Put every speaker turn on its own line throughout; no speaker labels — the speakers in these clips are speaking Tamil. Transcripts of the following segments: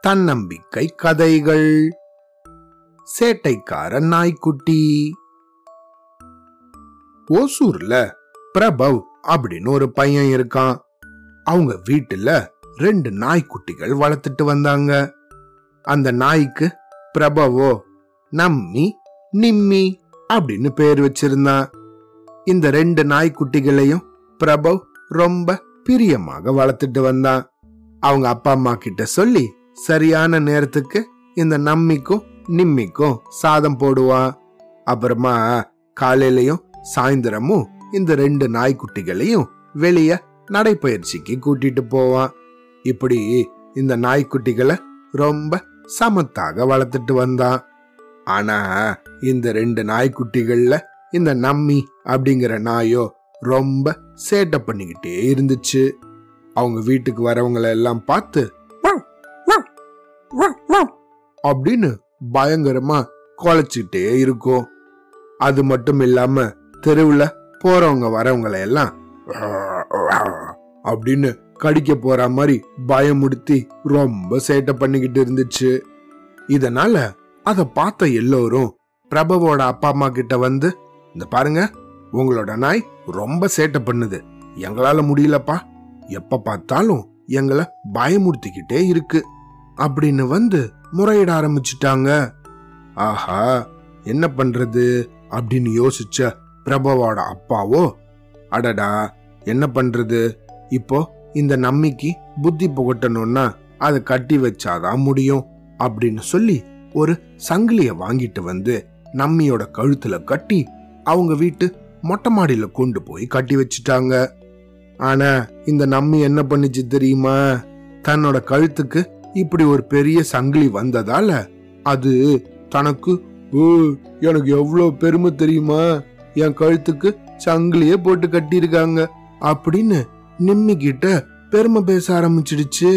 தன்னம்பிக்கை கதைகள். சேட்டைக்கார நாய்க்குட்டி. ஓசூர்ல பிரபவ் அப்படின்னு ஒரு பையன் இருக்கான். அவங்க வீட்டுல ரெண்டு நாய்க்குட்டிகள் வளர்த்துட்டு வந்தாங்க. அந்த நாய்க்கு பிரபவோ நம்மி நிம்மி அப்படின்னு பேர் வச்சிருந்தான். இந்த ரெண்டு நாய்க்குட்டிகளையும் பிரபவ் ரொம்ப பிரியமாக வளர்த்துட்டு வந்தான். அவங்க அப்பா அம்மா கிட்ட சொல்லி சரியான நேரத்துக்கு இந்த நம்மிக்கும் நிம்மிக்கும் சாதம் போடுவான் அப்புறமா காலையிலயும் சாயந்தரமும் இந்த ரெண்டு நாய்க்குட்டிகளையும் வெளிய நடைப்பயிற்சிக்கு கூட்டிட்டு போவான். இப்படி இந்த நாய்க்குட்டிகளை ரொம்ப சமத்தாக வளர்த்துட்டு வந்தான். ஆனா இந்த ரெண்டு நாய்க்குட்டிகள்ல இந்த நம்மி அப்படிங்கிற நாயோ ரொம்ப சேட்டை பண்ணிக்கிட்டே இருந்துச்சு. அவங்க வீட்டுக்கு வரவங்கள எல்லாம் பார்த்து அப்படின்னு பயங்கரமா குலைச்சிட்டே இருக்கும். அது மட்டும் இல்லாம தெருவுல போறவங்க வரவங்களை எல்லாம் அப்படின்னு கடிக்க போற மாதிரி பயமுடுத்தி ரொம்ப சேட்டை பண்ணிக்கிட்டு இருந்துச்சு. இதனால அதை பார்த்த எல்லோரும் பிரபவோட அப்பா அம்மா கிட்ட வந்து இந்த பாருங்க உங்களோட நாய் ரொம்ப சேட்டை பண்ணுது. எங்களால முடியலப்பா. எப்ப பார்த்தாலும் எங்களை பயமுறுத்திக்கிட்டே இருக்கு. அப்படின்னு வந்து முறையிட ஆரம்பிச்சிட்டாங்க. ஆஹா என்ன பண்றது அப்படின்னு யோசிச்ச பிரபவோட அப்பாவோ அடடா என்ன பண்றது? இப்போ இந்த நம்பிக்கை புத்தி புகட்டணும்னா அதை கட்டி வச்சாதான் முடியும் அப்படின்னு சொல்லி ஒரு சங்கிலிய வாங்கிட்டு வந்து நம்மியோட கழுத்துல கட்டி அவங்க வீட்டு மொட்டை மாடியில கொண்டு போய் கட்டி வச்சுட்டாங்க. ஆனா இந்த நம்மி என்ன பண்ணுச்சு தெரியுமா? தன்னோட கழுத்துக்கு இப்படி ஒரு பெரிய சங்கிலி வந்ததால அது தனக்கு "ஓ, எனக்கு எவ்வளவு பெருமை தெரியுமா? என் கழுத்துக்கு சங்கிலியே போட்டு கட்டியிருக்காங்க. அப்படின்னு நிம்மி கிட்ட பெருமை பேச ஆரம்பிச்சிடுச்சு.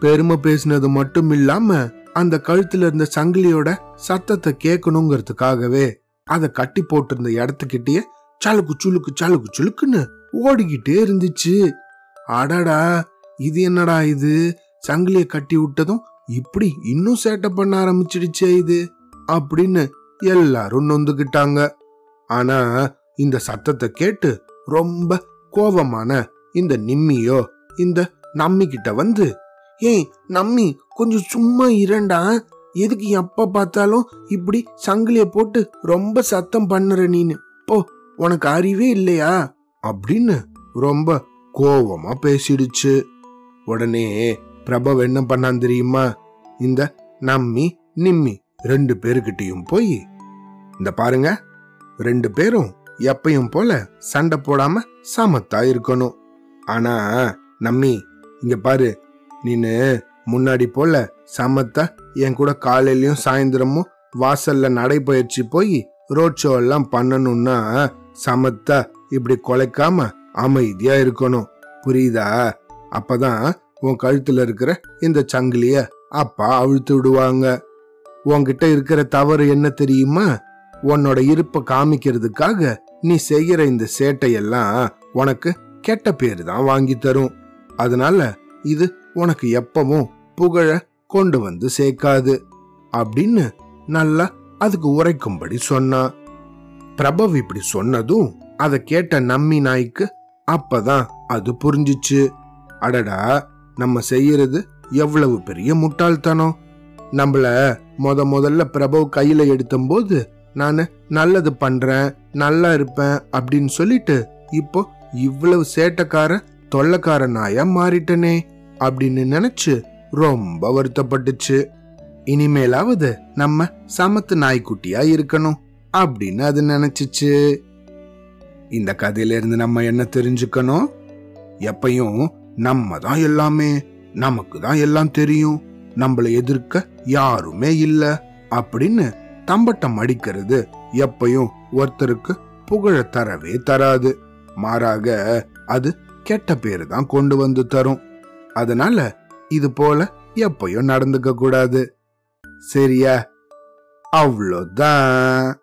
பெருமை பேசினது மட்டும் இல்லாம அந்த கழுத்துல இருந்த சங்கிலியோட சத்தத்தை கேட்கணுங்கிறதுக்காகவே அதை கட்டி போட்டிருந்த இடத்துக்கிட்டேயே சலுக்கு சுலுக்கு சலுக்கு சுலுக்குன்னு ஓடிக்கிட்டே இருந்துச்சு. அடடா இது என்னடா இது? சங்கிலிய கட்டி விட்டதும் இப்படி இன்னும் சேட்டை பண்ண ஆரம்பிச்சிடுச்சே இது அப்படின்னு எல்லாரும் நொந்துக்கிட்டாங்க. ஆனா இந்த சத்தத்தை கேட்டு ரொம்ப கோபமான இந்த நிம்மியோ இந்த நம்மி கிட்ட வந்து ஏய் நம்மி கொஞ்சம் சும்மா இரண்டா? எதுக்கு எப்ப பார்த்தாலும் இப்படி சங்கிலிய போட்டு ரொம்ப சத்தம் பண்ணுற நீனு? போ உனக்கு அறிவே இல்லையா? அப்படின்னு ரொம்ப கோவமா பேசிடுச்சு. உடனே பிரபவ் என்ன பண்ணான் தெரியுமா? இந்த நம்மி நிம்மி ரெண்டு பேருக்கிட்டையும் போய் இந்த பாருங்க ரெண்டு பேரும் எப்பையும் போல சண்டை போடாம சமத்தா இருக்கணும். ஆனா நம்மி இங்க பாரு நீனு முன்னாடி போல சமத்தா என் கூட காலையிலயும் சாயந்தரமும் வாசல்ல நடைபயிற்சி போய் ரோட் ஷோ எல்லாம் பண்ணணும்னா சமத்தா இப்படி கொலைக்காம அமைதியா இருக்கணும். புரியுதா? அப்பதான் உன் கழுத்துல இருக்கிற இந்த சங்கிலிய அப்பா அழுத்து விடுவாங்க. உன்கிட்ட இருக்கிற தவறு என்ன தெரியுமா? உன்னோட இருப்ப காமிக்கிறதுக்காக நீ செய்யற இந்த சேட்டையெல்லாம் உனக்கு கெட்ட பேரு தான் வாங்கி தரும். அதனால இது உனக்கு எப்பவும் புகழ கொண்டு வந்து சேர்க்காது. அப்படின்னு நல்லா அதுக்கு உரைக்கும்படி சொன்னான் பிரபவ் இப்படி சொன்னதும் அதை கேட்ட நம்மி நாய்க்கு அப்பதான் அது புரிஞ்சுச்சு. அடடா நம்ம செய்யறது எவ்வளவு பெரிய முட்டாள்தனம். நம்மள முத முதல்ல பிரபவ் கையில எடுத்தம்போது நான் நல்லது பண்றேன் நல்லா இருப்பேன் அப்படின்னு சொல்லிட்டு இப்போ இவ்வளவு சேட்டக்கார தொல்லக்கார நாயா மாறிட்டனே அப்படின்னு நினைச்சு ரொம்ப வருத்தப்பட்டுச்சு. இனிமேலாவது நம்ம சமத்து நாய்க்குட்டியா இருக்கணும் அப்படின்னு அது நினைச்சிச்சு. இந்த கதையில இருந்து நம்ம என்ன தெரிஞ்சுக்கணும்? எப்பயும் நம்ம தான் எல்லாமே நமக்கு தான் எல்லாம் தெரியும் நம்மள எதிர்க்க யாருமே இல்ல அப்படின்னு தம்பட்டம் அடிக்கிறது எப்பையும் ஒருத்தருக்கு புகழ தரவே தராது. மாறாக அது கெட்ட பேரு தான் கொண்டு வந்து தரும். அதனால இது போல எப்பயும் நடந்துக்க கூடாது. sería avloda.